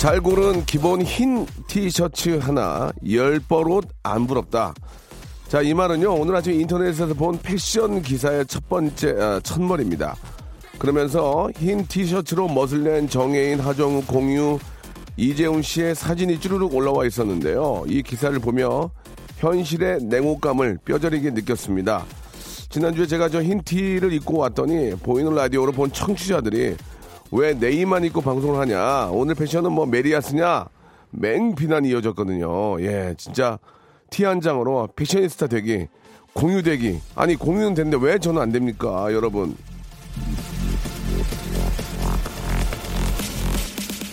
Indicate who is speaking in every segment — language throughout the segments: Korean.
Speaker 1: 잘 고른 기본 흰 티셔츠 하나 열 벌 옷 안 부럽다 자 이 말은요 오늘 아침 인터넷에서 본 패션 기사의 첫 번째 아, 첫머리입니다 그러면서 흰 티셔츠로 멋을 낸 정해인, 하정우, 공유, 이재훈 씨의 사진이 쭈르륵 올라와 있었는데요. 이 기사를 보며 현실의 냉혹감을 뼈저리게 느꼈습니다. 지난주에 제가 저 흰 티를 입고 왔더니 보이는 라디오로 본 청취자들이 왜 네이만 입고 방송을 하냐? 오늘 패션은 뭐 메리아스냐? 맹 비난이 이어졌거든요. 예, 진짜 티 한 장으로 패셔니스타 되기, 공유 되기. 아니, 공유는 되는데 왜 저는 안 됩니까, 여러분?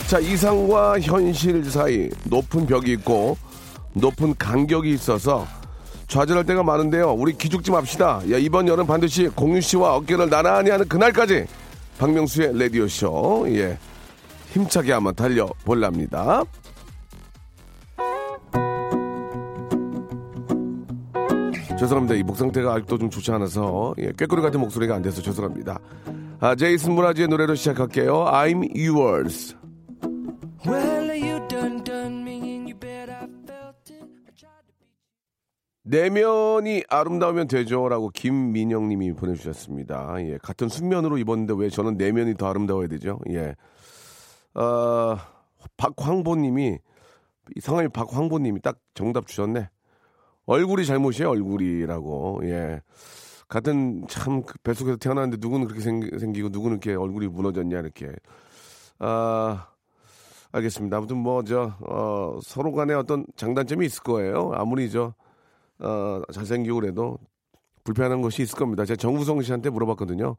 Speaker 1: 자, 이상과 현실 사이 높은 벽이 있고 높은 간격이 있어서 좌절할 때가 많은데요. 우리 기죽지 맙시다. 야, 이번 여름 반드시 공유 씨와 어깨를 나란히 하는 그날까지 박명수의 라디오쇼. 예. 힘차게 한번 달려볼랍니다. 죄송합니다. 이 목 상태가 아직도 좀 좋지 않아서 예, 꾀꼬리 같은 목소리가 안 돼서 죄송합니다. 아, 제이슨 무라지의 노래로 시작할게요. I'm yours. 내면이 아름다우면 되죠라고 김민영 님이 보내주셨습니다. 예, 같은 순면으로 입었는데 왜 저는 내면이 더 아름다워야 되죠? 예, 어, 박황보님이 이 성함이 박황보 님이 딱 정답 주셨네. 얼굴이 잘못이에요, 얼굴이라고. 예, 같은 참그 뱃속에서 태어났는데 누구는 그렇게 생, 생기 고 누구는 이렇게 얼굴이 무너졌냐 이렇게. 아. 알겠습니다. 아무튼 뭐 저 어, 서로 간에 어떤 장단점이 있을 거예요. 아무리 저 어, 잘생기고 그래도 불편한 것이 있을 겁니다. 제가 정우성 씨한테 물어봤거든요.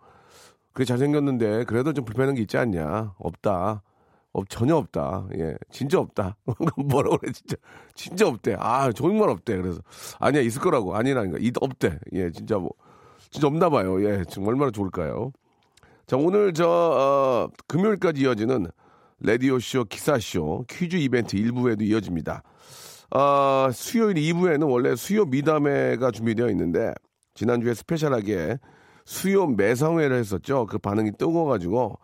Speaker 1: 그게 잘생겼는데 그래도 좀 불편한 게 있지 않냐? 없다. 없, 전혀 없다. 예, 진짜 없다. 뭐라 그래, 진짜. 진짜 없대. 아, 정말 없대. 그래서. 아니야, 있을 거라고. 아니라니까. 이, 없대. 예, 진짜 뭐. 진짜 없나 봐요. 예, 지금 얼마나 좋을까요? 자, 오늘 저, 어, 금요일까지 이어지는 라디오쇼, 기사쇼, 퀴즈 이벤트 1부에도 이어집니다. 아, 수요일 2부에는 원래 수요 미담회가 준비되어 있는데, 지난주에 스페셜하게 수요 매상회를 했었죠. 그 반응이 뜨거워가지고,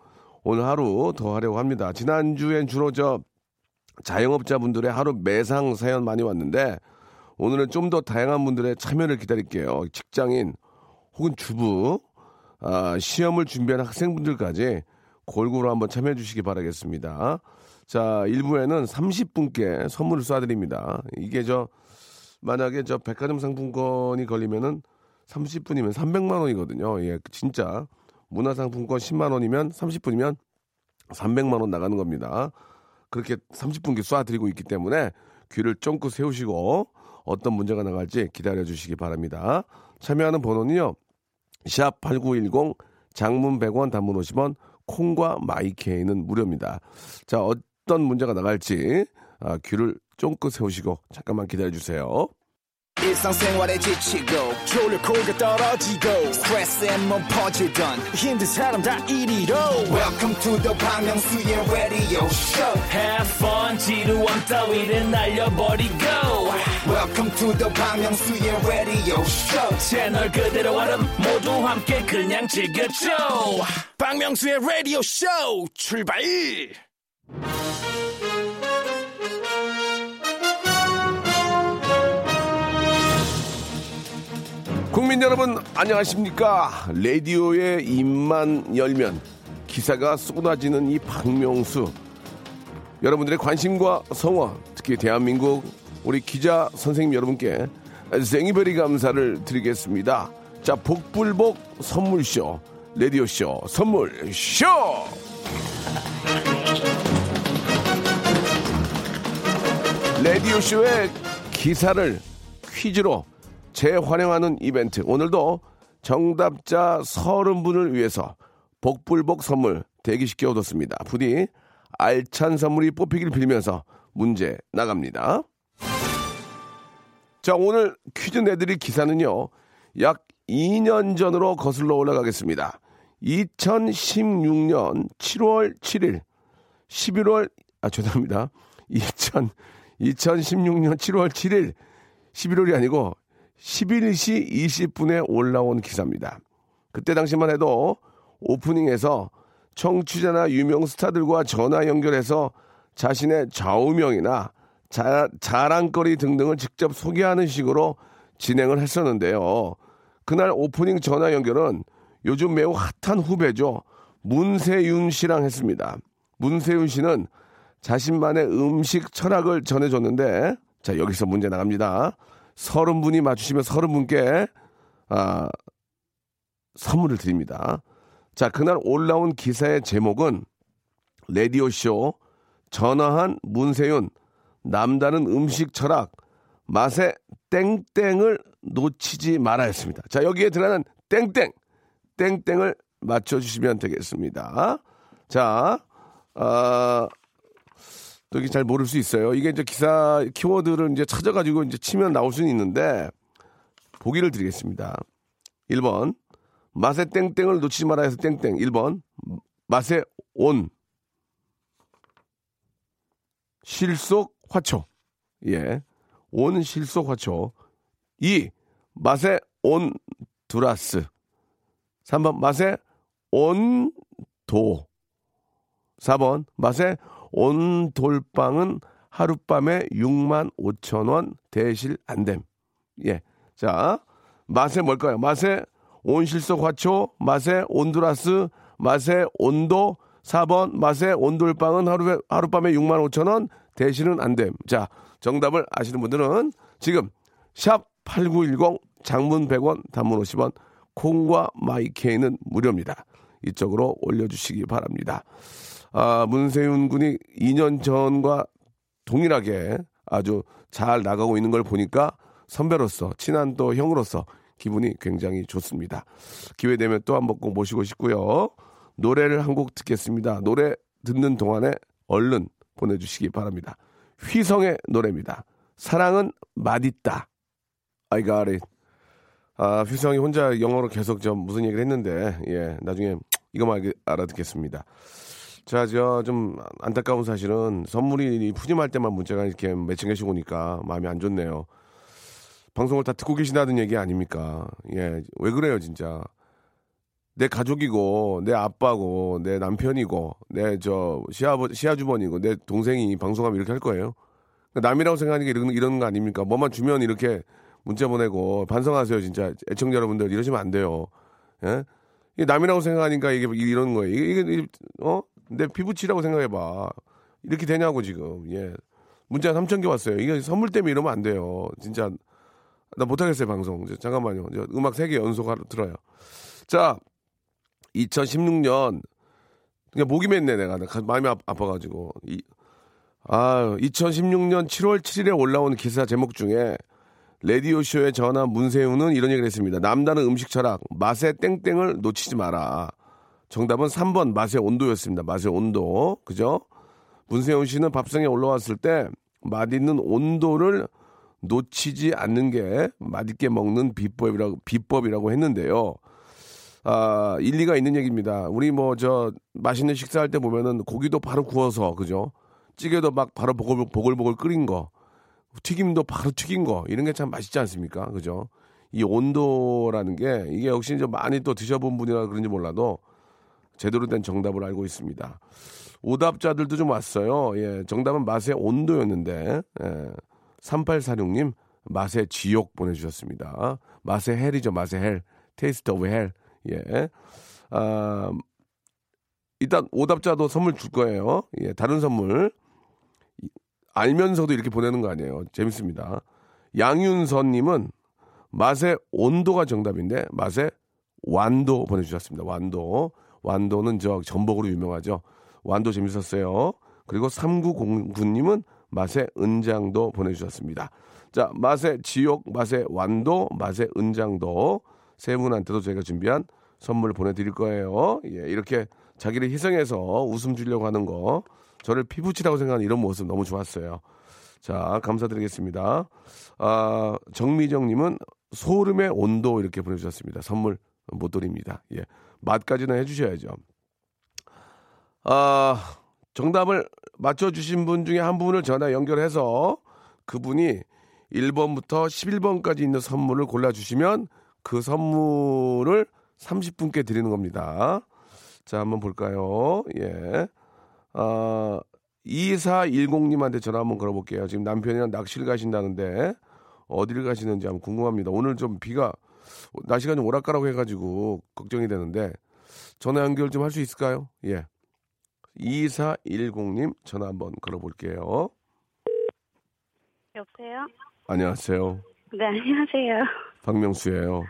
Speaker 1: 오늘 하루 더 하려고 합니다. 지난주엔 주로 저 자영업자분들의 하루 매상 사연 많이 왔는데, 오늘은 좀 더 다양한 분들의 참여를 기다릴게요. 직장인 혹은 주부, 아, 시험을 준비하는 학생분들까지 골고루 한번 참여해 주시기 바라겠습니다. 자, 1부에는 30분께 선물을 쏴드립니다. 이게 저, 만약에 저 백화점 상품권이 걸리면은 30분이면 300만 원이거든요. 예, 진짜. 문화상품권 10만 원이면 30분이면 300만 원 나가는 겁니다. 그렇게 30분께 쏴드리고 있기 때문에 귀를 쫑긋 세우시고 어떤 문제가 나갈지 기다려 주시기 바랍니다. 참여하는 번호는요. 샵 8910 장문 100원 단문 50원 콩과 마이케이는 무료입니다. 자, 어 떤 문제가 나갈지 아, 귀를 쫑긋 세우시고 잠깐만 기다려 주세요.
Speaker 2: 일상생활에 지치고, 졸려 코가 떨어지고, 스트레스에 몸 퍼지던, 힘든 사람 다 이리로. welcome to the Bang Myung-soo's radio show.
Speaker 3: Have fun 지루함 따위를 날려버리고.
Speaker 2: Welcome to the Bang Myung-soo's radio show.
Speaker 3: 채널 그대로 얼음 모두 함께 그냥 즐겨줘.
Speaker 2: 박명수의 radio show 출발
Speaker 1: 국민 여러분 안녕하십니까? 라디오에 입만 열면 기사가 쏟아지는 이 박명수. 여러분들의 관심과 성원 특히 대한민국 우리 기자 선생님 여러분께 생이별이 감사를 드리겠습니다. 자 복불복 선물쇼 라디오쇼 선물쇼! 라디오쇼의 기사를 퀴즈로 재활용하는 이벤트. 오늘도 정답자 30분을 위해서 복불복 선물 대기시켜 뒀습니다. 부디 알찬 선물이 뽑히길 빌면서 문제 나갑니다. 자, 오늘 퀴즈 내드릴 기사는요, 약 2년 전으로 거슬러 올라가겠습니다. 2016년 7월 7일, 11월, 아, 죄송합니다. 2000, 2016년 7월 7일, 11월이 아니고 11시 20분에 올라온 기사입니다. 그때 당시만 해도 오프닝에서 청취자나 유명 스타들과 전화 연결해서 자신의 좌우명이나 자, 자랑거리 등등을 직접 소개하는 식으로 진행을 했었는데요. 그날 오프닝 전화 연결은 요즘 매우 핫한 후배죠. 문세윤 씨랑 했습니다. 문세윤 씨는 자신만의 음식 철학을 전해줬는데, 자, 여기서 문제 나갑니다. 서른 분이 맞추시면 서른 분께, 아, 선물을 드립니다. 자, 그날 올라온 기사의 제목은 라디오쇼 전화한 문세윤 남다른 음식 철학 맛의 땡땡을 놓치지 말아였습니다. 자, 여기에 들어가는 땡땡 땡땡을 맞춰주시면 되겠습니다. 자, 아, 또 이게 잘 모를 수 있어요. 이게 이제 기사 키워드를 이제 찾아가지고 이제 치면 나올 수는 있는데 보기를 드리겠습니다. 1번 맛의 땡땡을 놓치지 말아야 해서 땡땡. 1번 맛의 온 실속 화초. 예. 온 실속 화초. 2. 맛의 온 두라스. 3번 맛의 온도. 4번 맛의 온 돌빵은 하룻밤에 6만 5천 원 대실 안됨. 예. 자, 맛의 뭘까요? 맛의 온실속 화초, 맛의 온두라스, 맛의 온도, 4번 맛의 온돌빵은 하루에, 하룻밤에 6만 5천 원 대신은 안 됨. 자, 정답을 아시는 분들은 지금 샵 8910 장문 100원, 단문 50원, 콩과 마이케이는 무료입니다. 이쪽으로 올려주시기 바랍니다. 아, 문세윤 군이 2년 전과 동일하게 아주 잘 나가고 있는 걸 보니까 선배로서 친한 또 형으로서 기분이 굉장히 좋습니다. 기회 되면 또 한 번 꼭 모시고 싶고요. 노래를 한 곡 듣겠습니다. 노래 듣는 동안에 얼른 보내주시기 바랍니다. 휘성의 노래입니다. 사랑은 맛있다. I got it. 아, 휘성이 혼자 영어로 계속 좀 무슨 얘기를 했는데, 예, 나중에 이거만 알아듣겠습니다. 자, 저 좀 안타까운 사실은 선물이 푸짐할 때만 문자가 이렇게 몇천 개씩 오니까 마음이 안 좋네요. 방송을 다 듣고 계신다는 얘기 아닙니까? 예, 왜 그래요, 진짜. 내 가족이고, 내 아빠고, 내 남편이고, 내 저 시아버, 시아주머니고, 내 동생이 방송하면 이렇게 할 거예요? 그러니까 남이라고 생각하는 게 이런, 이런 거 아닙니까? 뭐만 주면 이렇게 문자 보내고, 반성하세요, 진짜. 애청자 여러분들, 이러시면 안 돼요. 예? 남이라고 생각하니까 이게 이런 거예요. 이게, 이게, 어? 내 피부치라고 생각해봐. 이렇게 되냐고, 지금. 예. 문자 3,000개 왔어요. 이게 선물 때문에 이러면 안 돼요. 진짜. 나 못하겠어요, 방송. 잠깐만요. 음악 3개 연속 하러 들어요. 자, 2016년, 그냥 목이 맸네, 내가. 가- 마음이 아, 아파 가지고. 이, 아, 2016년 7월 7일에 올라온 기사 제목 중에 라디오쇼에 전화 문세윤은 이런 얘기를 했습니다. 남다른 음식 철학, 맛의 땡땡을 놓치지 마라. 정답은 3번 맛의 온도였습니다. 맛의 온도. 그죠? 문세윤 씨는 밥상에 올라왔을 때 맛있는 온도를 놓치지 않는 게 맛있게 먹는 비법이라고, 비법이라고 했는데요. 아, 일리가 있는 얘기입니다. 우리 뭐 저 맛있는 식사할 때 보면은 고기도 바로 구워서 그죠? 찌개도 막 바로 보글 보글 보글 끓인 거, 튀김도 바로 튀긴 거 이런 게 참 맛있지 않습니까? 그죠? 이 온도라는 게 이게 역시 이제 많이 또 드셔본 분이라 그런지 몰라도 제대로 된 정답을 알고 있습니다. 오답자들도 좀 왔어요. 예, 정답은 맛의 온도였는데 예, 3846님 맛의 지옥 보내주셨습니다. 맛의 hell이죠, 맛의 hell. taste of hell. 예. 아, 일단 오답자도 선물 줄 거예요. 예, 다른 선물. 이- 알면서도 이렇게 보내는 거 아니에요. 재밌습니다. 양윤선님은 맛의 온도가 정답인데 맛의 완도 보내주셨습니다. 완도. 완도는 저 전복으로 유명하죠. 완도 재밌었어요. 그리고 3909님은 맛의 은장도 보내주셨습니다. 자, 맛의 지옥, 맛의 완도, 맛의 은장도 세 분한테도 저희가 준비한 선물 보내드릴 거예요. 예, 이렇게 자기를 희생해서 웃음 주려고 하는 거 저를 피부치라고 생각하는 이런 모습 너무 좋았어요. 자, 감사드리겠습니다. 아, 정미정님은 소름의 온도 이렇게 보내주셨습니다. 선물 못 드립니다. 예. 맛까지는 해주셔야죠. 아, 정답을 맞춰주신 분 중에 한 분을 전화 연결해서 그분이 1번부터 11번까지 있는 선물을 골라주시면 그 선물을 30분께 드리는 겁니다. 자, 한번 볼까요? 예. 아, 2410님한테 전화 한번 걸어볼게요. 지금 남편이랑 낚시를 가신다는데 어디를 가시는지 한번 궁금합니다. 오늘 좀 비가 날씨가 좀 오락가락 해가지고 걱정이 되는데 전화 연결 좀 할 수 있을까요? 예. 2410님 전화 한번 걸어볼게요.
Speaker 4: 여보세요?
Speaker 1: 안녕하세요.
Speaker 4: 네, 안녕하세요.
Speaker 1: 박명수예요.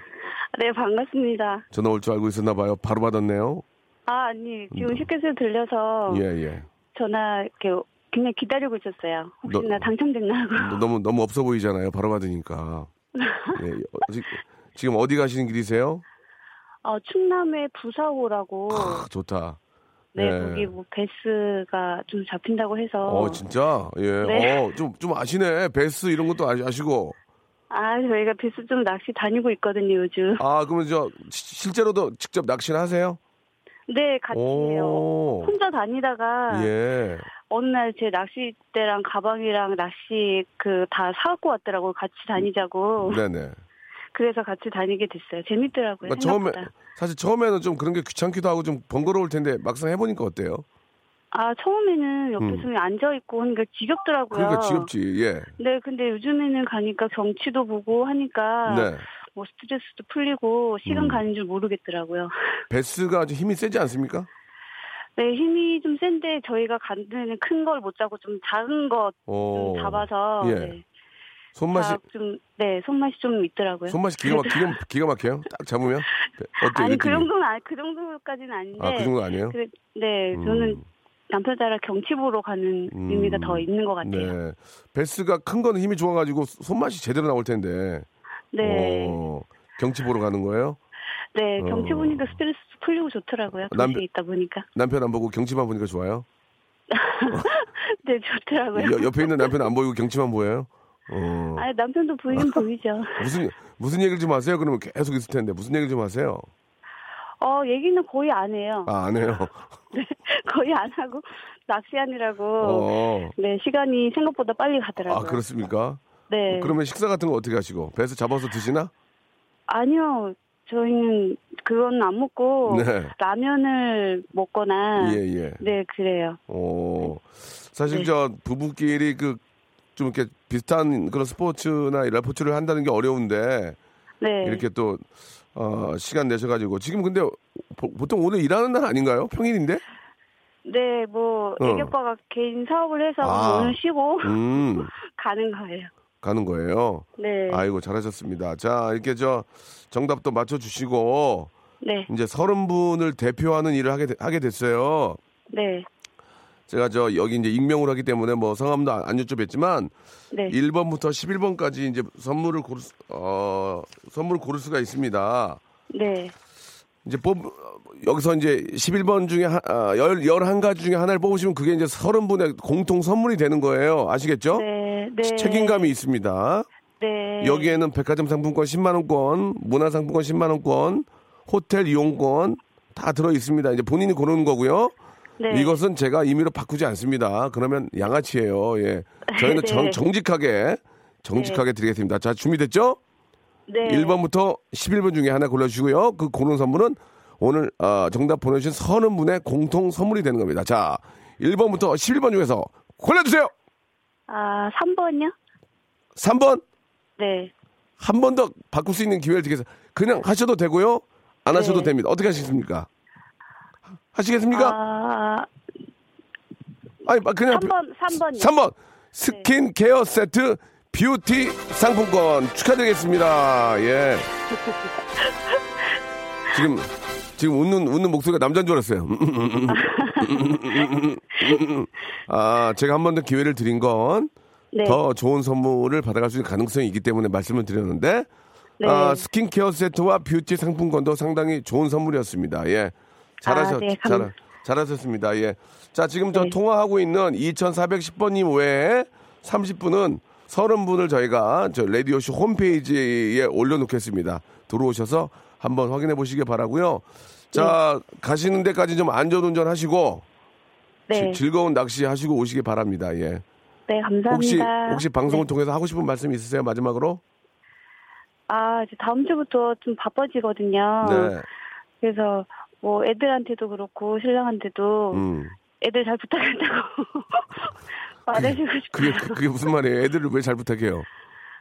Speaker 4: 네, 반갑습니다.
Speaker 1: 전화 올 줄 알고 있었나 봐요. 바로 받았네요.
Speaker 4: 아, 아니, 지금 휴게소에 들려서
Speaker 1: 예, 예.
Speaker 4: 전화 이렇게 그냥 기다리고 있었어요. 혹시나
Speaker 1: 너-
Speaker 4: 당첨됐나 하고.
Speaker 1: 너- 너무 너무 없어 보이잖아요. 바로 받으니까. 예, 어, 지- 지금 어디 가시는 길이세요?
Speaker 4: 어, 충남의 부사호라고.
Speaker 1: 아, 좋다.
Speaker 4: 네,
Speaker 1: 예.
Speaker 4: 거기 뭐 베스가 좀 잡힌다고 해서.
Speaker 1: 어, 진짜? 예.
Speaker 4: 네.
Speaker 1: 어, 좀, 좀 아시네. 베스 이런 것도 아, 아시고.
Speaker 4: 아, 저희가 베스 좀 낚시 다니고 있거든요, 요즘.
Speaker 1: 아, 그러면 저, 시- 실제로도 직접 낚시를 하세요?
Speaker 4: 네, 같이 해요.
Speaker 1: 오.
Speaker 4: 혼자 다니다가
Speaker 1: 예.
Speaker 4: 어느 날 제 낚싯대랑 가방이랑 낚시 그 다 사갖고 왔더라고요. 같이 다니자고.
Speaker 1: 네네.
Speaker 4: 그래서 같이 다니게 됐어요. 재밌더라고요.
Speaker 1: 그러니까 처음에. 사실 처음에는 좀 그런 게 귀찮기도 하고 좀 번거로울 텐데 막상 해보니까 어때요?
Speaker 4: 아 처음에는 옆에
Speaker 1: 음.
Speaker 4: 서 앉아 있고 하니까 지겹더라고요.
Speaker 1: 그러니까 지겹지, 예.
Speaker 4: 네, 근데 요즘에는 가니까 경치도 보고 하니까
Speaker 1: 네.
Speaker 4: 뭐 스트레스도 풀리고 시간
Speaker 1: 음.
Speaker 4: 가는 줄 모르겠더라고요.
Speaker 1: 베스가 아주 힘이 세지 않습니까?
Speaker 4: 네, 힘이 좀 센데 저희가 데는 큰 걸 못 잡고 좀 작은 거좀
Speaker 1: 어.
Speaker 4: 잡아서
Speaker 1: 예.
Speaker 4: 네,
Speaker 1: 손맛이,
Speaker 4: 다 좀, 네, 손맛이 좀 있더라고요.
Speaker 1: 손맛이 기가, 막, 기가, 기가 막혀요? 딱 잡으면? 어때요?
Speaker 4: 아니 그
Speaker 1: 느낌이?
Speaker 4: 정도는 아니 그 정도까지는 아닌데.
Speaker 1: 아, 그 정도 아니에요?
Speaker 4: 그래- 네,
Speaker 1: 음.
Speaker 4: 저는 남편 따라 경치 보러 가는
Speaker 1: 음.
Speaker 4: 의미가 더 있는 것 같아요.
Speaker 1: 네. 베스가 큰 거는 힘이 좋아가지고 손맛이 제대로 나올 텐데.
Speaker 4: 네.
Speaker 1: 어, 경치 보러 가는 거예요?
Speaker 4: 네,
Speaker 1: 어.
Speaker 4: 경치 보니까 스트레스 풀리고 좋더라고요.
Speaker 1: 남-
Speaker 4: 도시에 있다 보니까.
Speaker 1: 남편 안 보고 경치만 보니까 좋아요?
Speaker 4: 네, 좋더라고요.
Speaker 1: 여- 옆에 있는 남편 안 보이고 경치만 보여요? 어.
Speaker 4: 아니, 남편도 보이긴 보이죠.
Speaker 1: 무슨 무슨 얘기를 좀 하세요? 그러면 계속 있을 텐데 무슨 얘기를 좀 하세요?
Speaker 4: 어, 얘기는 거의 안 해요.
Speaker 1: 아 안 해요.
Speaker 4: 거의 안 하고, 낚시하느라고.
Speaker 1: 어.
Speaker 4: 네, 시간이 생각보다 빨리 가더라고요.
Speaker 1: 아 그렇습니까?
Speaker 4: 네.
Speaker 1: 그러면 식사 같은 거 어떻게 하시고 배에서 잡아서 드시나?
Speaker 4: 아니요, 저희는 그건 안 먹고,
Speaker 1: 네.
Speaker 4: 라면을 먹거나.
Speaker 1: 예 예.
Speaker 4: 네, 그래요.
Speaker 1: 어 사실
Speaker 4: 네.
Speaker 1: 저 부부끼리 그 좀 이렇게 비슷한 그런 스포츠나 라포츠를 한다는 게 어려운데
Speaker 4: 네.
Speaker 1: 이렇게 또 어, 시간 내셔가지고 지금 근데 보, 보통 오늘 일하는 날 아닌가요? 평일인데?
Speaker 4: 네, 뭐,
Speaker 1: 어.
Speaker 4: 애기 오빠가 개인 사업을 해서
Speaker 1: 아.
Speaker 4: 오늘 쉬고
Speaker 1: 음
Speaker 4: 가는 거예요.
Speaker 1: 가는 거예요.
Speaker 4: 네.
Speaker 1: 아이고 잘하셨습니다. 자 이렇게 저 정답도 맞춰주시고
Speaker 4: 네,
Speaker 1: 이제 서른 분을 대표하는 일을 하게 되- 하게 됐어요.
Speaker 4: 네,
Speaker 1: 제가 저 여기 이제 익명으로 하기 때문에 뭐 성함도 안, 안 여쭤봤지만
Speaker 4: 네.
Speaker 1: 1번부터 11번까지 이제 선물을 고를 수, 어 선물을 고를 수가 있습니다.
Speaker 4: 네.
Speaker 1: 이제 뽑 여기서 이제 11번 중에 한, 아, 열 11가지 중에 하나를 뽑으시면 그게 이제 30분의 공통 선물이 되는 거예요. 아시겠죠?
Speaker 4: 네, 네.
Speaker 1: 책임감이 있습니다.
Speaker 4: 네.
Speaker 1: 여기에는 백화점 상품권 10만 원권, 문화 상품권 10만 원권, 호텔 이용권 다 들어 있습니다. 이제 본인이 고르는 거고요.
Speaker 4: 네.
Speaker 1: 이것은 제가 임의로 바꾸지 않습니다. 그러면 양아치예요. 예. 저희는
Speaker 4: 네.
Speaker 1: 정, 정직하게 정직하게 드리겠습니다. 자, 준비됐죠?
Speaker 4: 네.
Speaker 1: 1번부터 11번 중에 하나 골라주시고요. 그 고른 선물은 오늘 아, 정답 보내주신 서른 분의 공통 선물이 되는 겁니다. 자, 1번부터 11번 중에서 골라주세요.
Speaker 4: 아, 3번요?
Speaker 1: 3번
Speaker 4: 네.
Speaker 1: 한 번 더 바꿀 수 있는 기회를 드리겠습니다. 그냥 하셔도 되고요. 안 하셔도
Speaker 4: 네.
Speaker 1: 됩니다. 어떻게 하시겠습니까? 하시겠습니까?
Speaker 4: 아,
Speaker 1: 아니, 그냥
Speaker 4: 3번, 3번요.
Speaker 1: 3번 스킨 케어 세트 뷰티 상품권 축하드리겠습니다. 예. 지금 지금 웃는 웃는 목소리가 남자인 줄 알았어요. 아, 제가 한 번 더 기회를 드린 건데
Speaker 4: 네.
Speaker 1: 좋은 선물을 받아갈 수 있는 가능성이 있기 때문에 말씀을 드렸는데
Speaker 4: 네.
Speaker 1: 아, 스킨케어 세트와 뷰티 상품권도 상당히 좋은 선물이었습니다. 예. 잘하셨,
Speaker 4: 아, 네, 감-
Speaker 1: 잘, 잘하셨습니다. 예. 자, 지금 저
Speaker 4: 네.
Speaker 1: 통화하고 있는 2410번님 외에 30분은 30분을 저희가 저 라디오쇼 홈페이지에 올려놓겠습니다. 들어오셔서 한번 확인해 보시기 바라고요 자, 가시는 데까지 좀 안전운전 하시고
Speaker 4: 네.
Speaker 1: 지- 즐거운 낚시 하시고 오시기 바랍니다. 예.
Speaker 4: 네, 감사합니다.
Speaker 1: 혹시 혹시 방송을
Speaker 4: 네.
Speaker 1: 통해서 하고 싶은 말씀 있으세요? 마지막으로?
Speaker 4: 아, 이제 다음 주부터 좀 바빠지거든요.
Speaker 1: 네.
Speaker 4: 그래서 뭐 애들한테도 그렇고 신랑한테도
Speaker 1: 음.
Speaker 4: 애들 잘 부탁한다고 말해주고
Speaker 1: 그게
Speaker 4: 싶어요.
Speaker 1: 그게 무슨 말이에요? 애들을 왜 잘 부탁해요?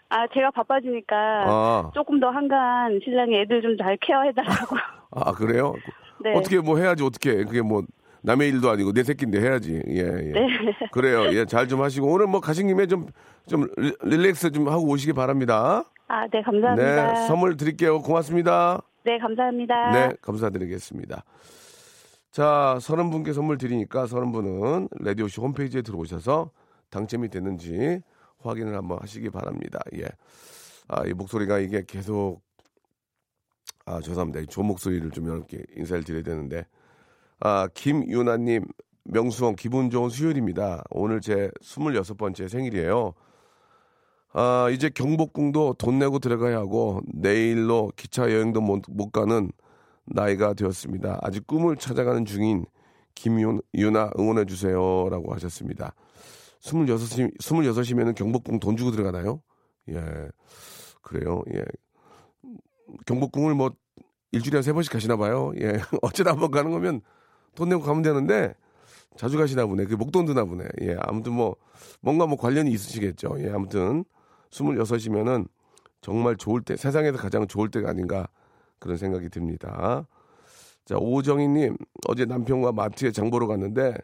Speaker 4: 아, 제가 바빠지니까
Speaker 1: 아.
Speaker 4: 조금 더 한간 신랑이 애들 좀 잘 케어해달라고.
Speaker 1: 아, 그래요?
Speaker 4: 네.
Speaker 1: 어떻게 뭐 해야지 어떻게 그게 뭐 남의 일도 아니고 내 새끼인데 해야지. 예, 예.
Speaker 4: 네.
Speaker 1: 그래요. 예, 잘 좀 하시고 오늘 뭐 가신 김에 좀 좀 릴렉스 좀 하고 오시기 바랍니다.
Speaker 4: 아, 네, 감사합니다.
Speaker 1: 네, 선물 드릴게요. 고맙습니다.
Speaker 4: 네, 감사합니다.
Speaker 1: 네, 감사드리겠습니다. 자, 서른 분께 선물 드리니까 서른 분은 라디오쇼 홈페이지에 들어오셔서 당첨이 됐는지 확인을 한번 하시기 바랍니다. 예. 아, 이 목소리가 이게 계속 아, 죄송합니다. 이 좋은 목소리를 좀 이렇게 인사를 드려야 되는데 아, 김유나님, 명수홍 기분 좋은 수요일입니다. 오늘 제 26번째 생일이에요. 아, 이제 경복궁도 돈 내고 들어가야 하고 내일로 기차 여행도 못, 못 가는 나이가 되었습니다. 아직 꿈을 찾아가는 중인 김유나 응원해 주세요라고 하셨습니다. 26이 26이면은 경복궁 돈 주고 들어가나요? 예. 그래요. 예. 경복궁을 뭐 일주일에 세 번씩 가시나 봐요. 예. 어쩌다 한 번 가는 거면 돈 내고 가면 되는데 자주 가시나 보네. 그 목돈 드나 보네. 예. 아무튼 뭐 뭔가 뭐 관련이 있으시겠죠. 예. 아무튼 26이면은 정말 좋을 때 세상에서 가장 좋을 때가 아닌가 그런 생각이 듭니다. 자, 오정희님, 어제 남편과 마트에 장 보러 갔는데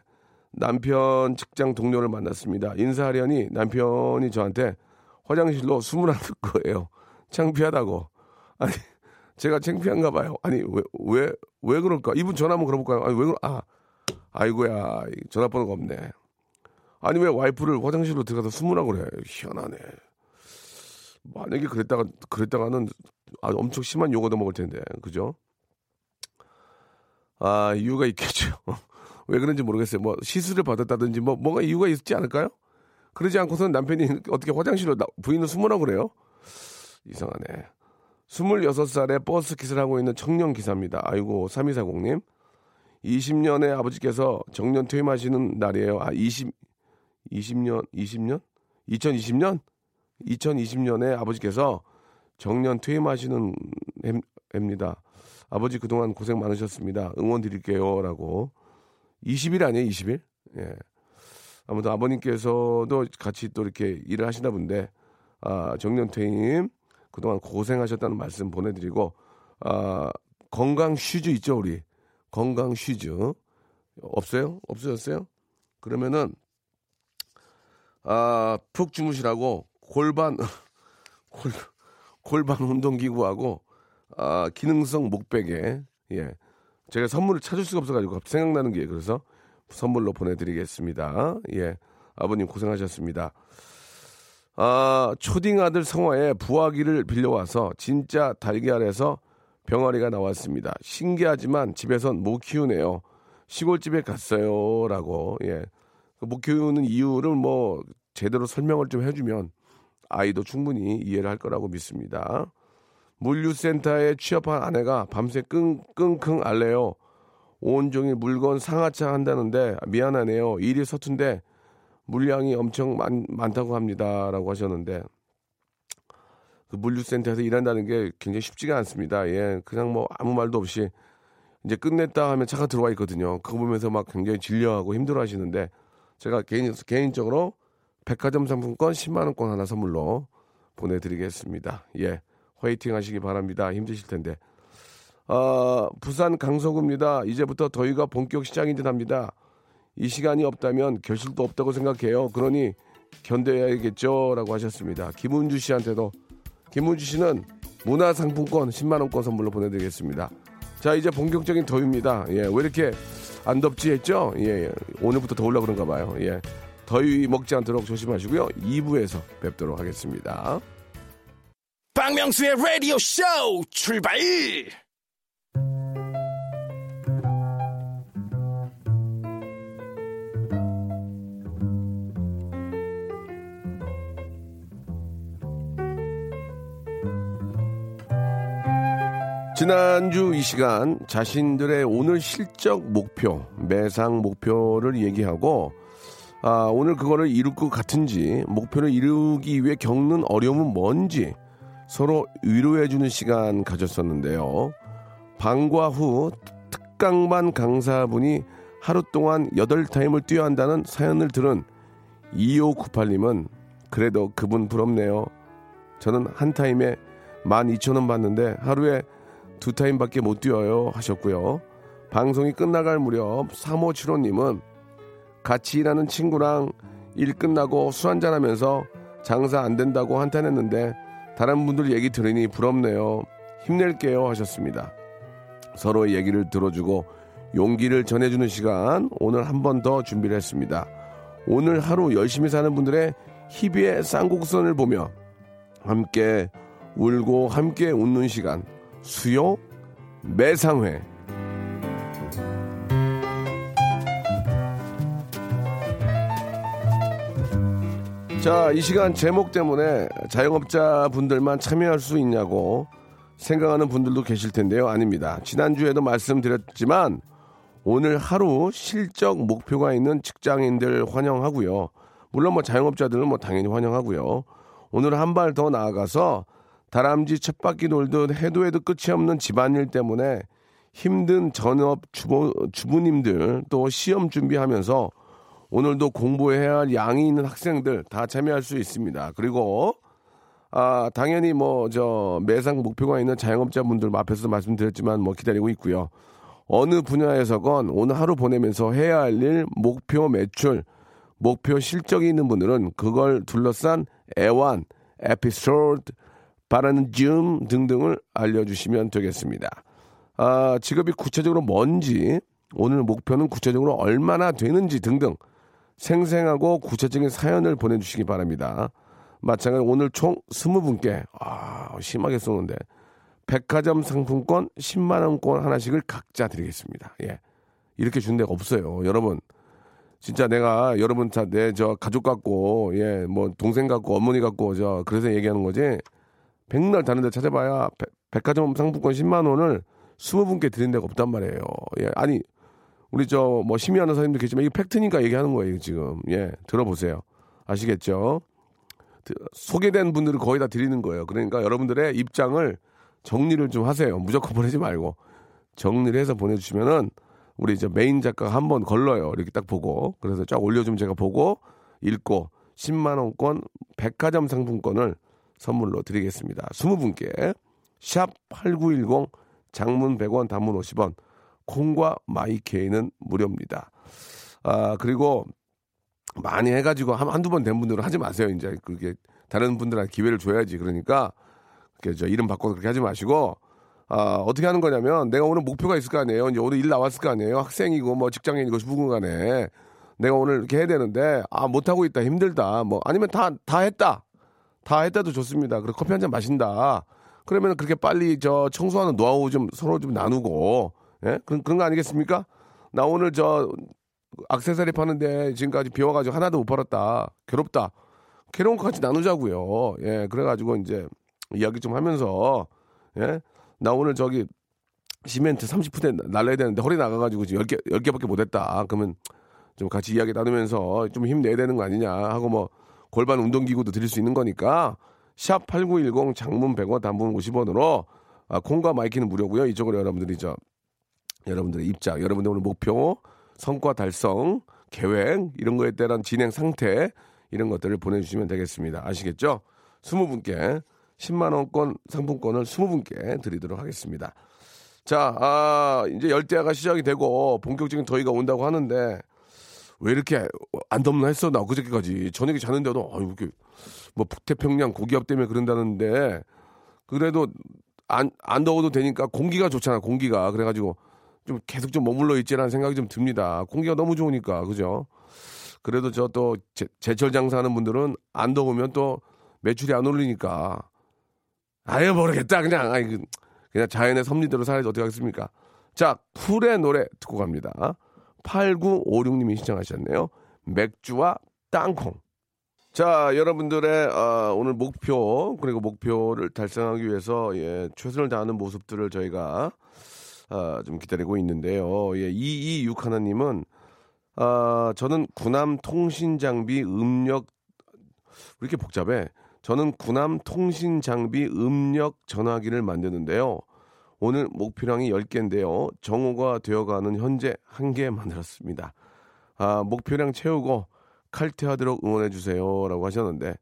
Speaker 1: 남편 직장 동료를 만났습니다. 인사하려니 남편이 저한테 화장실로 숨을 안들 거예요. 창피하다고. 아니, 제가 창피한가 봐요. 아니, 왜, 왜, 왜 그럴까? 이분 전화 한번 걸어볼까요? 아니, 왜 그러, 아, 아이고야, 전화번호가 없네. 아니, 왜 와이프를 화장실로 들어가서 숨으라고 그래? 희한하네. 만약에 그랬다가, 그랬다가는 아, 엄청 심한 욕얻어 먹을 텐데. 그죠? 아, 이유가 있겠죠. 왜 그런지 모르겠어요. 뭐, 시술을 받았다든지, 뭐, 뭐가 이유가 있지 않을까요? 그러지 않고서는 남편이 어떻게 화장실로 나- 부인을 숨으라고 그래요? 이상하네. 26살에 버스 기사를 하고 있는 청년 기사입니다. 아이고, 3240님. 20년의 아버지께서 정년 퇴임하시는 날이에요. 아, 20, 20년, 20년? 2020년? 2020년에 아버지께서 정년 퇴임하시는 해- 해입니다. 아버지 그동안 고생 많으셨습니다. 응원 드릴게요. 라고. 20일 아니에요? 20일? 예. 아무튼 아버님께서도 같이 또 이렇게 일을 하시나 본데, 아, 정년 퇴임, 그동안 고생하셨다는 말씀 보내드리고, 아, 건강 슈즈 있죠, 우리? 건강 슈즈. 없어요? 없어졌어요? 그러면은, 아, 푹 주무시라고 골반, 골, 골반 운동기구하고, 아, 기능성 목베개, 예. 제가 선물을 찾을 수가 없어가지고 생각나는 게 그래서 선물로 보내드리겠습니다. 예. 아버님 고생하셨습니다. 아, 초딩 아들 성화에 부화기를 빌려와서 진짜 달걀에서 병아리가 나왔습니다. 신기하지만 집에선 못 키우네요. 시골집에 갔어요. 라고, 예. 그못 키우는 이유를 뭐 제대로 설명을 좀 해주면 아이도 충분히 이해를 할 거라고 믿습니다. 물류센터에 취업한 아내가 밤새 끙, 끙끙 앓래요. 온종일 물건 상하차 한다는데 미안하네요. 일이 서툰데 물량이 엄청 많, 많다고 합니다. 라고 하셨는데 그 물류센터에서 일한다는 게 굉장히 쉽지가 않습니다. 예, 그냥 뭐 아무 말도 없이 이제 끝냈다 하면 차가 들어와 있거든요. 그거 보면서 막 굉장히 질려하고 힘들어 하시는데 제가 개인, 개인적으로 백화점 상품권 10만 원권 하나 선물로 보내드리겠습니다. 예. 화이팅 하시기 바랍니다. 힘드실 텐데. 아, 부산 강서구입니다. 이제부터 더위가 본격 시작인 듯 합니다. 이 시간이 없다면 결실도 없다고 생각해요. 그러니 견뎌야겠죠. 라고 하셨습니다. 김은주 씨한테도, 김은주 씨는 문화상품권 10만 원권 선물로 보내드리겠습니다. 자, 이제 본격적인 더위입니다. 예, 왜 이렇게 안 덥지 했죠? 예, 예. 오늘부터 더울라 그런가 봐요. 예. 더위 먹지 않도록 조심하시고요. 2부에서 뵙도록 하겠습니다.
Speaker 5: 박명수의 라디오 쇼 출발!
Speaker 1: 지난주 이 시간 자신들의 오늘 실적 목표, 매상 목표를 얘기하고 아, 오늘 그거를 이룰 것 같은지 목표를 이루기 위해 겪는 어려움은 뭔지 서로 위로해주는 시간 가졌었는데요. 방과 후 특강반 강사분이 하루 동안 8타임을 뛰어야 한다는 사연을 들은 2598님은 그래도 그분 부럽네요. 저는 한 타임에 12,000원 받는데 하루에 두 타임밖에 못 뛰어요 하셨고요. 방송이 끝나갈 무렵 3575님은 같이 일하는 친구랑 일 끝나고 술 한잔 하면서 장사 안 된다고 한탄했는데 다른 분들 얘기 들으니 부럽네요. 힘낼게요 하셨습니다. 서로의 얘기를 들어주고 용기를 전해주는 시간 오늘 한 번 더 준비를 했습니다. 오늘 하루 열심히 사는 분들의 희비의 쌍곡선을 보며 함께 울고 함께 웃는 시간 수요 매상회 자, 이 시간 제목 때문에 자영업자 분들만 참여할 수 있냐고 생각하는 분들도 계실 텐데요. 아닙니다. 지난주에도 말씀드렸지만 오늘 하루 실적 목표가 있는 직장인들 환영하고요. 물론 뭐 자영업자들은 뭐 당연히 환영하고요. 오늘 한 발 더 나아가서 다람쥐 쳇바퀴 돌듯 해도 해도 끝이 없는 집안일 때문에 힘든 전업 주부, 주부님들 또 시험 준비하면서 오늘도 공부해야 할 양이 있는 학생들 다 참여할 수 있습니다. 그리고 아 당연히 뭐 저 매상 목표가 있는 자영업자분들 앞에서 말씀드렸지만 뭐 기다리고 있고요. 어느 분야에서건 오늘 하루 보내면서 해야 할 일, 목표 매출, 목표 실적이 있는 분들은 그걸 둘러싼 애완, 에피소드, 바라는 줌 등등을 알려주시면 되겠습니다. 아, 직업이 구체적으로 뭔지, 오늘 목표는 구체적으로 얼마나 되는지 등등 생생하고 구체적인 사연을 보내주시기 바랍니다. 마찬가지로 오늘 총 20분께, 아, 심하게 쏘는데, 백화점 상품권 10만원권 하나씩을 각자 드리겠습니다. 예. 이렇게 준 데가 없어요. 여러분, 진짜 내가 여러분 다 내 저 가족 같고, 예, 뭐 동생 같고, 어머니 같고, 저, 그래서 얘기하는 거지. 백날 다른 데 찾아봐야 백- 백화점 상품권 10만 원을 20분께 드린 데가 없단 말이에요. 예. 아니 우리 저 뭐 심의 하는 사람도 계시지만 이거 팩트니까 얘기하는 거예요, 지금. 예. 들어보세요. 아시겠죠? 드- 소개된 분들을 거의 다 드리는 거예요. 그러니까 여러분들의 입장을 정리를 좀 하세요. 무조건 보내지 말고 정리를 해서 보내주시면은 우리 이제 메인 작가가 한 번 걸러요. 이렇게 딱 보고 그래서 쫙 올려주면 제가 보고 읽고 10만 원권 백화점 상품권을 선물로 드리겠습니다. 20분께 샵 8910 장문 100원 단문 50원 콩과 마이케이는 무료입니다. 아 그리고 많이 해가지고 한, 한두 번 된 분들은 하지 마세요. 이제 그게 다른 분들한테 기회를 줘야지. 그러니까 그저 이름 바꿔서 그렇게 하지 마시고 아, 어떻게 하는 거냐면 내가 오늘 목표가 있을 거 아니에요. 이제 오늘 일 나왔을 거 아니에요. 학생이고 뭐 직장인이고 누군간에 내가 오늘 이렇게 해야 되는데 아 못하고 있다 힘들다 뭐 아니면 다 다 했다 다 했다도 좋습니다. 그리고 커피 한 잔 마신다. 그러면 그렇게 빨리 저 청소하는 노하우 좀 서로 좀 나누고 예 그런 그런 거 아니겠습니까? 나 오늘 저 악세사리 파는데 지금까지 비워가지고 하나도 못 팔았다. 괴롭다. 괴로운 거 같이 나누자고요. 예, 그래가지고 이제 이야기 좀 하면서 예, 나 오늘 저기 시멘트 30포대 날라야 되는데 허리 나가가지고 지금 10개, 10개밖에 못했다. 그러면 좀 같이 이야기 나누면서 좀 힘내야 되는 거 아니냐 하고 뭐 골반 운동기구도 드릴 수 있는 거니까 샵 8910 장문 100원 단문 50원으로 아, 콩과 마이K는 무료고요. 이쪽으로 여러분들이 저 여러분들의 입장, 여러분들 오늘 목표, 성과 달성, 계획 이런 거에 따른 진행 상태 이런 것들을 보내주시면 되겠습니다. 아시겠죠? 20분께 10만 원권 상품권을 20분께 드리도록 하겠습니다. 자, 아, 이제 열대야가 시작이 되고 본격적인 더위가 온다고 하는데 왜 이렇게 안 덥나 했어? 나 그저께까지. 저녁에 자는데도 아유 이렇게 뭐 북태평양 고기압 때문에 그런다는데 그래도 안, 안 더워도 되니까 공기가 좋잖아 공기가. 그래가지고 좀 계속 좀 머물러 있지라는 생각이 좀 듭니다. 공기가 너무 좋으니까 그죠? 그래도 저 또 제철 장사하는 분들은 안 더우면 또 매출이 안 오르니까. 아유 모르겠다. 그냥 아이 그, 그냥 자연의 섭리대로 살아야지 어떻게 하겠습니까? 자 쿨의 노래 듣고 갑니다 8956님이 신청하셨네요 맥주와 땅콩 자, 여러분들의 아, 오늘 목표 그리고 목표를 달성하기 위해서 예, 최선을 다하는 모습들을 저희가 아, 좀 기다리고 있는데요. 예, 226 하나님은 아, 저는 군함 통신 장비 음력 왜 이렇게 복잡해? 저는 군함 통신 장비 음력 전화기를 만드는데요. 오늘 목표량이 10개인데요. 정오가 되어가는 현재 한 개 만들었습니다. 아, 목표량 채우고 칼퇴하도록 응원해 주세요 라고 하셨는데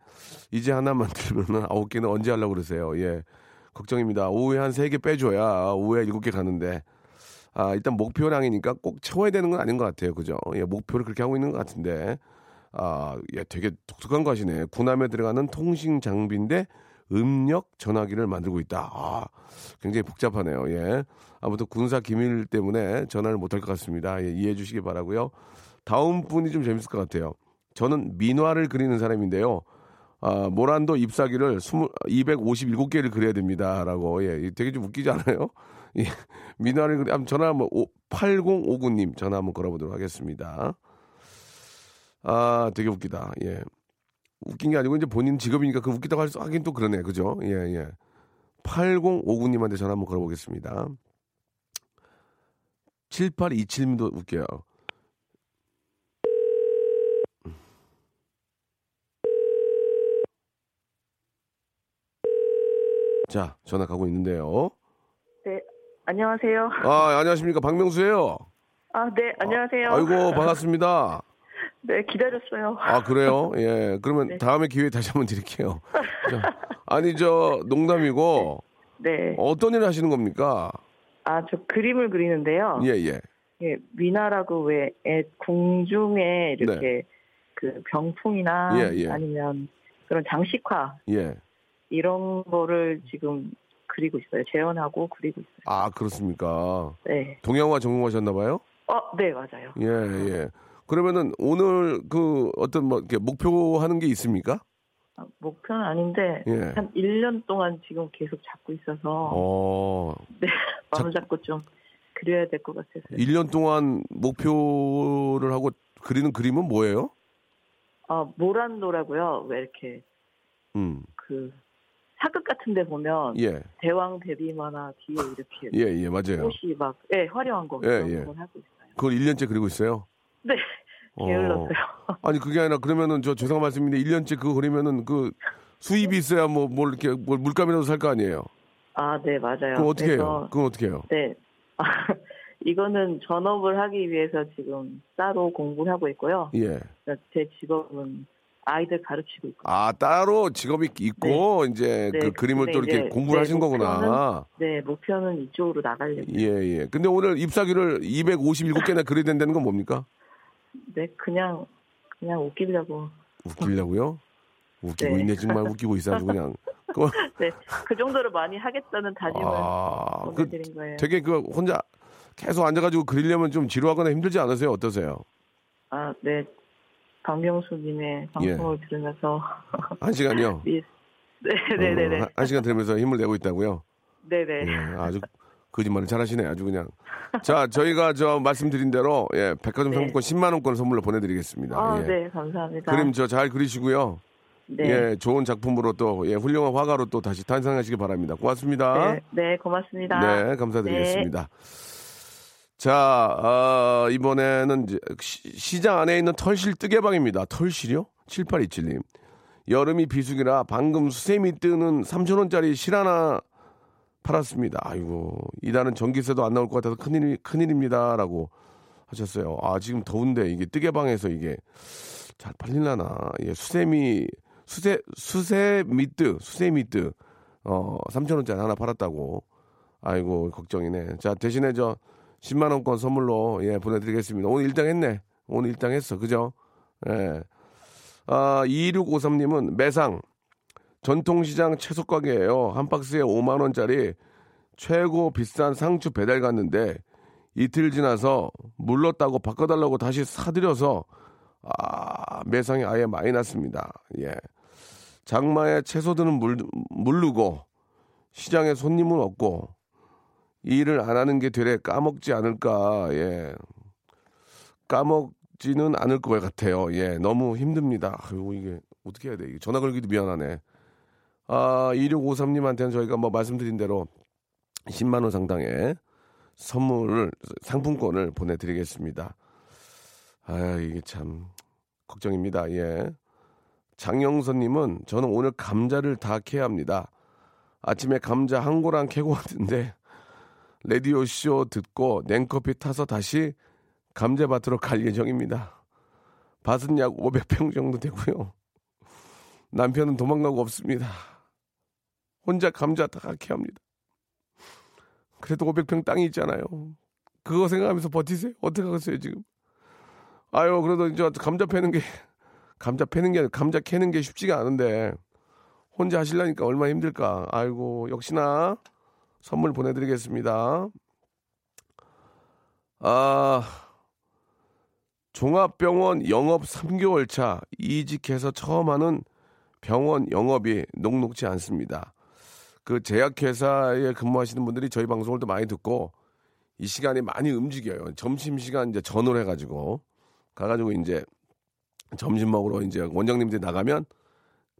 Speaker 1: 이제 하나 만들면은 아홉 개는 언제 하려고 그러세요? 예. 걱정입니다. 오후에 한 세 개 빼줘야 오후에 일곱 개 가는데 아, 일단 목표량이니까 꼭 채워야 되는 건 아닌 것 같아요. 그죠? 예, 목표를 그렇게 하고 있는 것 같은데 아, 예, 되게 독특한 거 하시네. 군함에 들어가는 통신 장비인데 음력 전화기를 만들고 있다. 아, 굉장히 복잡하네요. 예. 아무튼 군사 기밀 때문에 전화를 못할 것 같습니다. 예, 이해해 주시기 바라고요. 다음 분이 좀 재밌을 것 같아요. 저는 민화를 그리는 사람인데요. 아, 모란도 잎사귀를 20, 257개를 그려야 됩니다. 라고. 예, 되게 좀 웃기지 않아요? 예, 민화를 그리, 한번 전화 한번, 8059님 전화 한번 걸어보도록 하겠습니다. 아, 되게 웃기다. 예. 웃긴 게 아니고 이제 본인 직업이니까 그 웃기다고 할 수, 하긴 또 그러네. 그죠? 예, 예. 8059님한테 전화 한번 걸어보겠습니다. 7827님도 웃겨요. 자, 전화 가고 있는데요.
Speaker 6: 네, 안녕하세요.
Speaker 1: 아, 안녕하십니까. 박명수예요
Speaker 6: 아, 네, 안녕하세요.
Speaker 1: 아이고, 반갑습니다.
Speaker 6: 네, 기다렸어요.
Speaker 1: 아, 그래요? 예. 그러면
Speaker 6: 네.
Speaker 1: 다음에 기회 다시 한번 드릴게요. 자, 아니, 저, 농담이고,
Speaker 6: 네.
Speaker 1: 어떤 일을 하시는 겁니까?
Speaker 6: 아, 저 그림을 그리는데요.
Speaker 1: 예, 예.
Speaker 6: 예, 미나라고 왜 애, 궁중에 이렇게 그 병풍이나
Speaker 1: 네. 예, 예.
Speaker 6: 아니면 그런 장식화
Speaker 1: 예.
Speaker 6: 이런 거를 지금 그리고 있어요. 재현하고 그리고 있어요.
Speaker 1: 아, 그렇습니까?
Speaker 6: 네.
Speaker 1: 동양화 전공하셨나 봐요?
Speaker 6: 어, 네, 맞아요.
Speaker 1: 예, 예. 그러면은 오늘 그 어떤 뭐 이렇게 목표하는 게 있습니까?
Speaker 6: 아, 목표는 아닌데
Speaker 1: 예.
Speaker 6: 한 1년 동안 지금 계속 잡고 있어서
Speaker 1: 어,
Speaker 6: 네, 마음 잡고 좀 그려야 될 것 같아서.
Speaker 1: 1년 동안 목표를 하고 그리는 그림은 뭐예요?
Speaker 6: 아, 모란도라고요. 왜 이렇게
Speaker 1: 음,
Speaker 6: 그 사극 같은 데 보면
Speaker 1: 예.
Speaker 6: 대왕 대비마나 뒤에 이렇게
Speaker 1: 예, 예, 맞아요.
Speaker 6: 옷이 막 예, 화려한 거
Speaker 1: 예,
Speaker 6: 그런
Speaker 1: 예.
Speaker 6: 걸 하고 있어요.
Speaker 1: 그걸 1년째 그리고 있어요?
Speaker 6: 네.
Speaker 1: 어.
Speaker 6: 게을렀어요.
Speaker 1: 아니 그게 아니라 그러면은 저 죄송한 말씀인데 1년째 그거 그리면은 그 수입이 있어야 뭐 뭘 이렇게 뭘 물감이라도 살 거 아니에요.
Speaker 6: 아, 네, 맞아요.
Speaker 1: 그럼 어떻게 해요?
Speaker 6: 그래서
Speaker 1: 그건 어떻게 해요?
Speaker 6: 네. 아, 이거는 전업을 하기 위해서 지금 따로 공부를 하고 있고요.
Speaker 1: 예.
Speaker 6: 제 직업은 아이들 가르치고 있고.
Speaker 1: 아 따로 직업이 있고 이제
Speaker 6: 네,
Speaker 1: 그 그림을 또 이렇게 공부를
Speaker 6: 네,
Speaker 1: 하신 거구나.
Speaker 6: 네, 목표는 이쪽으로 나가려고.
Speaker 1: 예, 예. 근데 오늘 잎사귀를 257개나 그려야 된다는 건 뭡니까?
Speaker 6: 네, 그냥 그냥 웃기려고.
Speaker 1: 웃기려고요? 웃기고
Speaker 6: 네.
Speaker 1: 있네 정말 웃기고 있어 아주 그냥. 그,
Speaker 6: 네, 그 정도로 많이 하겠다는 다짐을
Speaker 1: 아, 그
Speaker 6: 보내드린 거예요.
Speaker 1: 되게 그 혼자 계속 앉아가지고 그리려면 좀 지루하거나 힘들지 않으세요? 어떠세요?
Speaker 6: 아, 네. 박명수님의 방송을 들으면서
Speaker 1: 한 시간이요?
Speaker 6: 미- 네, 네, 네,
Speaker 1: 어,
Speaker 6: 네,
Speaker 1: 한- 한 시간 들으면서 힘을 내고 있다고요?
Speaker 6: 네, 네.
Speaker 1: 예, 아주 거짓말을 잘하시네, 아주 그냥. 자, 저희가 저 말씀드린 대로 예, 백화점
Speaker 6: 네.
Speaker 1: 상품권 10만 원권 선물로 보내드리겠습니다.
Speaker 6: 아,
Speaker 1: 예.
Speaker 6: 네, 감사합니다.
Speaker 1: 그림 저 잘 그리시고요.
Speaker 6: 네,
Speaker 1: 예, 좋은 작품으로 또 예, 훌륭한 화가로 또 다시 탄생하시기 바랍니다. 고맙습니다.
Speaker 6: 네, 네, 고맙습니다.
Speaker 1: 네, 감사드리겠습니다. 자, 어, 이번에는 시, 장 안에 있는 털실 뜨개방입니다. 털실이요? 7827님. 여름이 비수기라 방금 수세미 뜨는 3,000원짜리 실 하나 팔았습니다. 아이고, 이달은 전기세도 안 나올 것 같아서 큰일, 큰일입니다. 라고 하셨어요. 아, 지금 더운데 이게 뜨개방에서 이게 잘 팔릴라나. 예, 수세미, 수세, 수세 미뜨, 수세 미뜨, 어, 3,000원짜리 하나 팔았다고. 아이고, 걱정이네. 자, 대신에 저 10만 원권 선물로, 예, 보내드리겠습니다. 오늘 일당 했네. 오늘 일당 했어. 그죠? 예. 아, 2653님은 매상, 전통시장 채소가게예요. 한 박스에 5만 원짜리 최고 비싼 상추 배달 갔는데 이틀 지나서 물렀다고 바꿔달라고 다시 사드려서 아 매상이 아예 많이 났습니다. 예. 장마에 채소들은 물, 물르고 시장에 손님은 없고 이 일을 안 하는 게 되레 까먹지 않을까 예 까먹지는 않을 것 같아요. 예 너무 힘듭니다. 아이고 이게 어떻게 해야 돼? 전화 걸기도 미안하네. 아, 2653님한테는 저희가 뭐 말씀드린 대로 10만 원 상당의 선물을 상품권을 보내드리겠습니다. 아, 이게 참 걱정입니다. 예. 장영선님은 저는 오늘 감자를 다 캐야 합니다. 아침에 감자 한 고랑 캐고 왔는데 라디오 쇼 듣고 냉커피 타서 다시 감자밭으로 갈 예정입니다. 밭은 약 500평 정도 되고요. 남편은 도망가고 없습니다. 혼자 감자 다 캐야 합니다. 그래도 500평 땅이 있잖아요. 그거 생각하면서 버티세요. 어떻게 하겠어요, 지금? 아유, 그래도 이제 감자 패는 게, 감자 패는 게, 감자 캐는 게 쉽지가 않은데, 혼자 하시려니까 얼마나 힘들까. 아이고, 역시나 선물 보내드리겠습니다. 아, 종합병원 영업 3개월 차, 이직해서 처음 하는 병원 영업이 녹록지 않습니다. 그 제약회사에 근무하시는 분들이 저희 방송을 또 많이 듣고 이 시간에 많이 움직여요. 점심시간 이제 전화를 해가지고 가가지고 이제 점심 먹으러 이제 원장님들이 나가면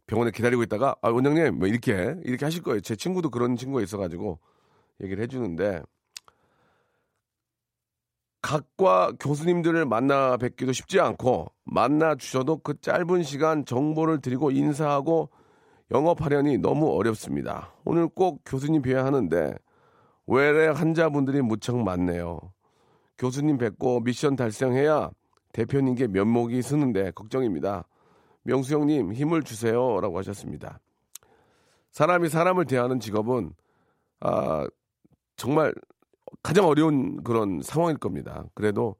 Speaker 1: 병원에 기다리고 있다가 아 원장님 뭐 이렇게 이렇게 하실 거예요. 제 친구도 그런 친구가 있어가지고 얘기를 해주는데 각과 교수님들을 만나 뵙기도 쉽지 않고 만나 주셔도 그 짧은 시간 정보를 드리고 인사하고 영업하려니 너무 어렵습니다. 오늘 꼭 교수님 뵈야 하는데 외래 환자분들이 무척 많네요. 교수님 뵙고 미션 달성해야 대표님께 면목이 쓰는데 걱정입니다. 명수 형님 힘을 주세요 라고 하셨습니다. 사람이 사람을 대하는 직업은 아 정말 가장 어려운 그런 상황일 겁니다. 그래도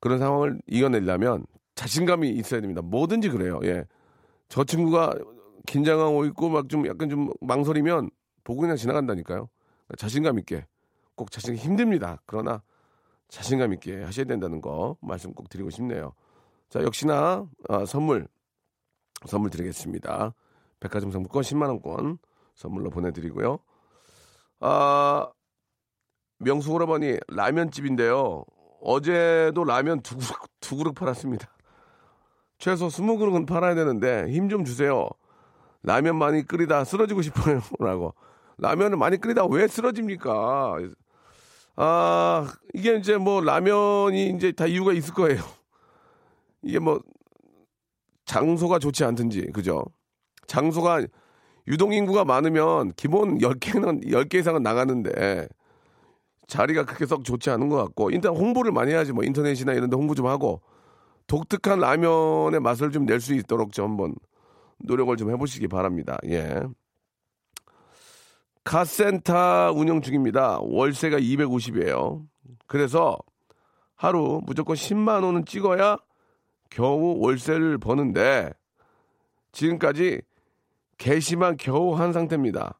Speaker 1: 그런 상황을 이겨내려면 자신감이 있어야 됩니다. 뭐든지 그래요. 예. 저 친구가 긴장하고 있고 막 좀 약간 좀 망설이면 보고 그냥 지나간다니까요. 자신감 있게 꼭 자신 힘듭니다. 그러나 자신감 있게 하셔야 된다는 거 말씀 꼭 드리고 싶네요. 자 역시나 아, 선물 선물 드리겠습니다. 백화점 상품권 10만 원권 선물로 보내드리고요. 아 명수 오라버니 라면집인데요. 어제도 라면 두 그릇, 두 그릇 팔았습니다. 최소 20그릇은 팔아야 되는데 힘 좀 주세요. 라면 많이 끓이다 쓰러지고 싶어요. 라고. 라면을 많이 끓이다 왜 쓰러집니까? 아, 이게 이제 뭐 라면이 이제 다 이유가 있을 거예요. 이게 뭐 장소가 좋지 않든지, 그죠? 장소가 유동인구가 많으면 기본 10개는, 10개 이상은 나가는데 자리가 그렇게 썩 좋지 않은 것 같고 일단 홍보를 많이 해야지 뭐 인터넷이나 이런 데 홍보 좀 하고 독특한 라면의 맛을 좀 낼 수 있도록 좀 한번 노력을 좀 해보시기 바랍니다. 예. 카센터 운영 중입니다. 월세가 250이에요. 그래서 하루 무조건 10만 원은 찍어야 겨우 월세를 버는데 지금까지 개시만 겨우 한 상태입니다.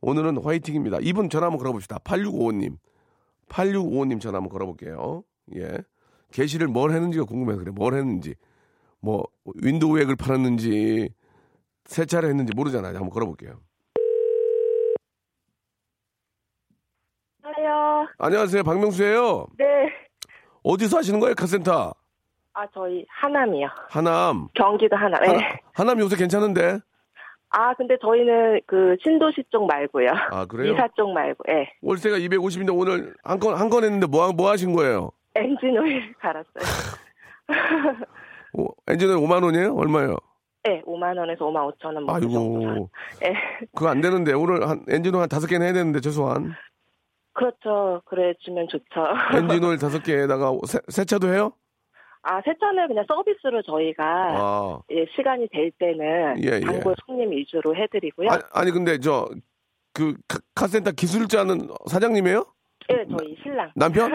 Speaker 1: 오늘은 화이팅입니다. 이분 전화 한번 걸어봅시다. 8655님. 8655님 전화 한번 걸어볼게요. 예. 개시를 뭘 했는지가 궁금해서 그래. 뭘 했는지. 뭐, 윈도우 액을 팔았는지, 세차를 했는지 모르잖아요. 한번 걸어볼게요.
Speaker 7: 안녕하세요.
Speaker 1: 안녕하세요. 박명수예요
Speaker 7: 네.
Speaker 1: 어디서 하시는 거예요? 카센터.
Speaker 7: 아, 저희 하남이요.
Speaker 1: 하남.
Speaker 7: 경기도 하남. 네.
Speaker 1: 하, 하남 요새 괜찮은데?
Speaker 7: 아, 근데 저희는 그 신도시 쪽 말고요.
Speaker 1: 아, 그래요?
Speaker 7: 미사 쪽 말고, 예. 네.
Speaker 1: 월세가 250인데 오늘 한 건, 한 건 했는데 뭐, 뭐 하신 거예요?
Speaker 7: 엔진 오일 갈았어요.
Speaker 1: 오, 엔진 오일 5만 원이에요? 얼마예요?
Speaker 7: 네, 5만 원에서 5만 5천 원.
Speaker 1: 아이고.
Speaker 7: 예.
Speaker 1: 그거 안 되는데 오늘 한 엔진 오일 한 다섯 개는 해야 되는데 최소한
Speaker 7: 그렇죠. 그래 주면 좋죠.
Speaker 1: 엔진 오일 다섯 개에다가 세, 세차도 해요?
Speaker 7: 아, 세차는 그냥 서비스로 저희가
Speaker 1: 아.
Speaker 7: 예, 시간이 될 때는
Speaker 1: 예, 예.
Speaker 7: 단골 손님 위주로 해드리고요.
Speaker 1: 아니, 아니 근데 저 그 카센터 기술자는 사장님이에요?
Speaker 7: 네, 저희 신랑.
Speaker 1: 남편?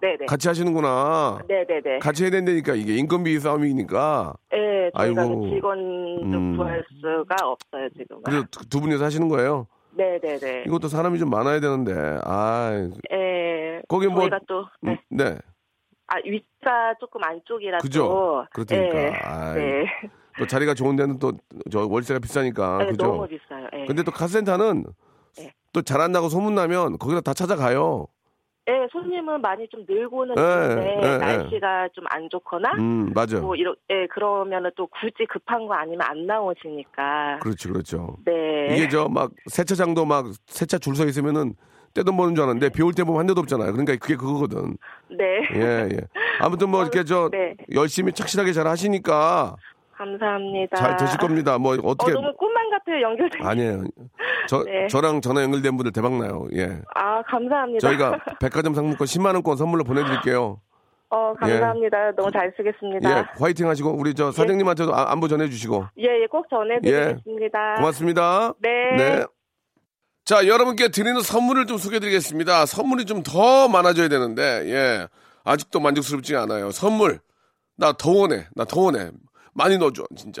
Speaker 7: 네네.
Speaker 1: 같이 하시는구나.
Speaker 7: 네네네.
Speaker 1: 같이 해야 된다니까 이게 인건비 싸움이니까.
Speaker 7: 네, 저희가
Speaker 1: 아이고.
Speaker 7: 그 직원도
Speaker 1: 음.
Speaker 7: 구할 수가 없어요 지금.
Speaker 1: 그래서 두 분이서 하시는 거예요?
Speaker 7: 네네네.
Speaker 1: 이것도 사람이 좀 많아야 되는데. 아,
Speaker 7: 예.
Speaker 1: 거기 뭐-
Speaker 7: 저희가 또 네.
Speaker 1: 네.
Speaker 7: 아 위치가 조금 안쪽이라
Speaker 1: 그죠? 그렇다니까.
Speaker 7: 예.
Speaker 1: 아이,
Speaker 7: 네.
Speaker 1: 또 자리가 좋은 데는 또 저 월세가 비싸니까.
Speaker 7: 네,
Speaker 1: 그죠?
Speaker 7: 너무 비싸요. 예.
Speaker 1: 근데 또 카센터는
Speaker 7: 네.
Speaker 1: 또잘안 나고 소문 나면 거기다 다 찾아가요.
Speaker 7: 예, 손님은 많이 좀 늘고는
Speaker 1: 예,
Speaker 7: 있는데
Speaker 1: 예, 예.
Speaker 7: 날씨가 좀 안 좋거나
Speaker 1: 음, 맞아.
Speaker 7: 뭐 이러 예, 그러면은 또 굳이 급한 거 아니면 안 나오시니까.
Speaker 1: 그렇지, 그렇죠.
Speaker 7: 네.
Speaker 1: 이게 저 막 세차장도 막 세차 줄 서 있으면은 때도 보는 줄 알았는데 비 올 때 보면 한 대도 없잖아요. 그러니까 그게 그거거든.
Speaker 7: 네.
Speaker 1: 예, 예. 아무튼 뭐 이렇게 저
Speaker 7: 네.
Speaker 1: 열심히 착실하게 잘 하시니까
Speaker 7: 감사합니다.
Speaker 1: 잘 되실 겁니다. 뭐
Speaker 7: 어,
Speaker 1: 어떻게
Speaker 7: 너무 꿈만 같아요, 연결돼.
Speaker 1: 아니에요. 저
Speaker 7: 네.
Speaker 1: 저랑 전화 연결된 분들 대박 나요. 예.
Speaker 7: 아, 감사합니다.
Speaker 1: 저희가 백화점 상품권 10만 원권 선물로 보내 드릴게요.
Speaker 7: 어, 감사합니다. 너무 잘 쓰겠습니다.
Speaker 1: 예, 화이팅 하시고 우리 저 사장님한테도 아- 안부 전해 주시고
Speaker 7: 예, 예, 꼭 전해드리겠습니다.
Speaker 1: 고맙습니다.
Speaker 7: 네.
Speaker 1: 자, 여러분께 드리는 선물을 좀 소개해 드리겠습니다. 선물이 좀 더 많아져야 되는데, 예. 아직도 만족스럽지 않아요. 선물. 나 더 원해. 나 더 원해. 많이 넣어줘, 진짜.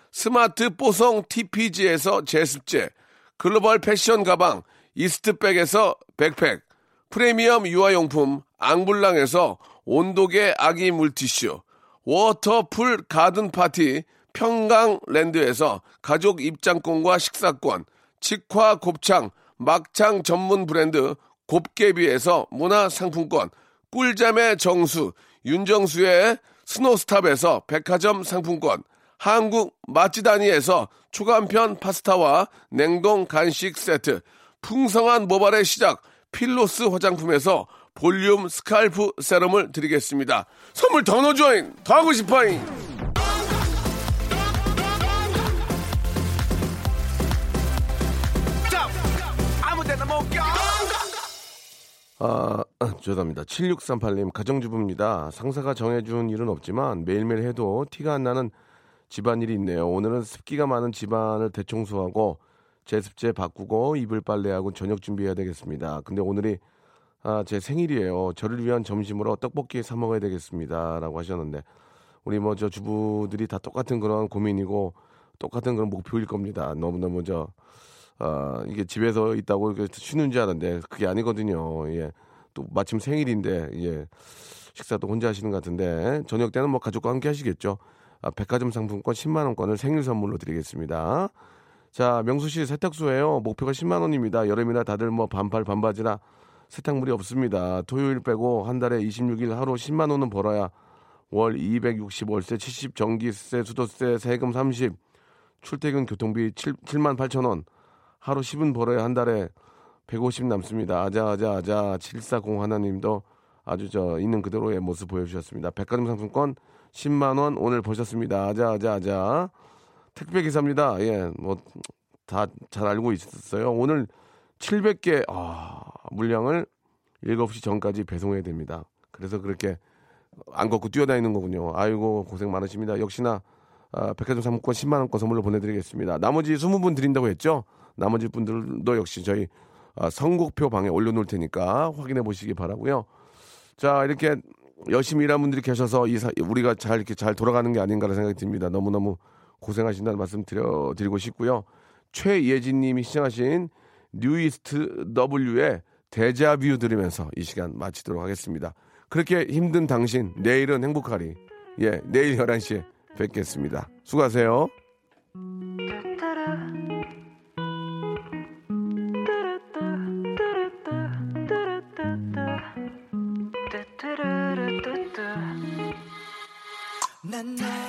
Speaker 1: 스마트 뽀송 TPG에서 제습제, 글로벌 패션 가방 이스트백에서 백팩, 프리미엄 유아용품 앙블랑에서 온도계 아기 물티슈, 워터풀 가든 파티 평강랜드에서 가족 입장권과 식사권, 직화 곱창 막창 전문 브랜드 곱개비에서 문화상품권, 꿀잠의 정수 윤정수의 스노스탑에서 백화점 상품권, 한국 맛지다니에서 초간편 파스타와 냉동 간식 세트, 풍성한 모발의 시작 필로스 화장품에서 볼륨 scalp 세럼을 드리겠습니다. 선물 더 넣어줘잉! 더 하고 싶어잉! 아, 죄송합니다. 7638님, 가정주부입니다. 상사가 정해준 일은 없지만 매일매일 해도 티가 안 나는 집안일이 있네요. 오늘은 습기가 많은 집안을 대청소하고 제습제 바꾸고 이불 빨래하고 저녁 준비해야 되겠습니다. 근데 오늘이 아, 제 생일이에요. 저를 위한 점심으로 떡볶이 사 먹어야 되겠습니다. 라고 하셨는데 우리 뭐 저 주부들이 다 똑같은 그런 고민이고 똑같은 그런 목표일 겁니다. 너무너무 저 아, 이게 집에서 있다고 이렇게 쉬는 줄 알았는데 그게 아니거든요. 예. 또 마침 생일인데 예. 식사도 혼자 하시는 것 같은데 저녁 때는 뭐 가족과 함께 하시겠죠. 아, 백화점 상품권 10만 원권을 생일 선물로 드리겠습니다. 자, 명수 씨 세탁소예요. 목표가 10만 원입니다. 여름이나 다들 뭐 반팔 반바지나 세탁물이 없습니다. 토요일 빼고 한 달에 26일 하루 10만 원은 벌어야 월 260 월세 70 전기세 수도세 세금 30 출퇴근 교통비 7, 7만 8천 원 하루 10은 벌어야 한 달에 150 남습니다. 아자아자 아자 740 하나님도 아주 저 있는 그대로의 모습 보여주셨습니다. 백화점 상품권 10만 원 오늘 보셨습니다. 아자아자 아자 택배 기사입니다. 예, 뭐 다 잘 알고 있었어요. 오늘 700개 아, 물량을 7시 전까지 배송해야 됩니다. 그래서 그렇게 안 걷고 뛰어다니는 거군요. 아이고 고생 많으십니다. 역시나 아, 백화점 상품권 10만 원권 선물로 보내드리겠습니다. 나머지 20분 드린다고 했죠. 나머지 분들도 역시 저희 아, 선곡표 방에 올려놓을 테니까 확인해 보시기 바라고요. 자 이렇게 열심히 일하는 분들이 계셔서 이 사- 우리가 잘 이렇게 잘 돌아가는 게 아닌가라는 생각이 듭니다. 너무너무 고생하신다는 말씀 드려 드리고 싶고요. 최예진 님이 시청하신 뉴이스트 W의 데자뷰 들으면서 이 시간 마치도록 하겠습니다. 그렇게 힘든 당신, 내일은 행복하리. 예, 내일 11시에 뵙겠습니다. 수고하세요. at night.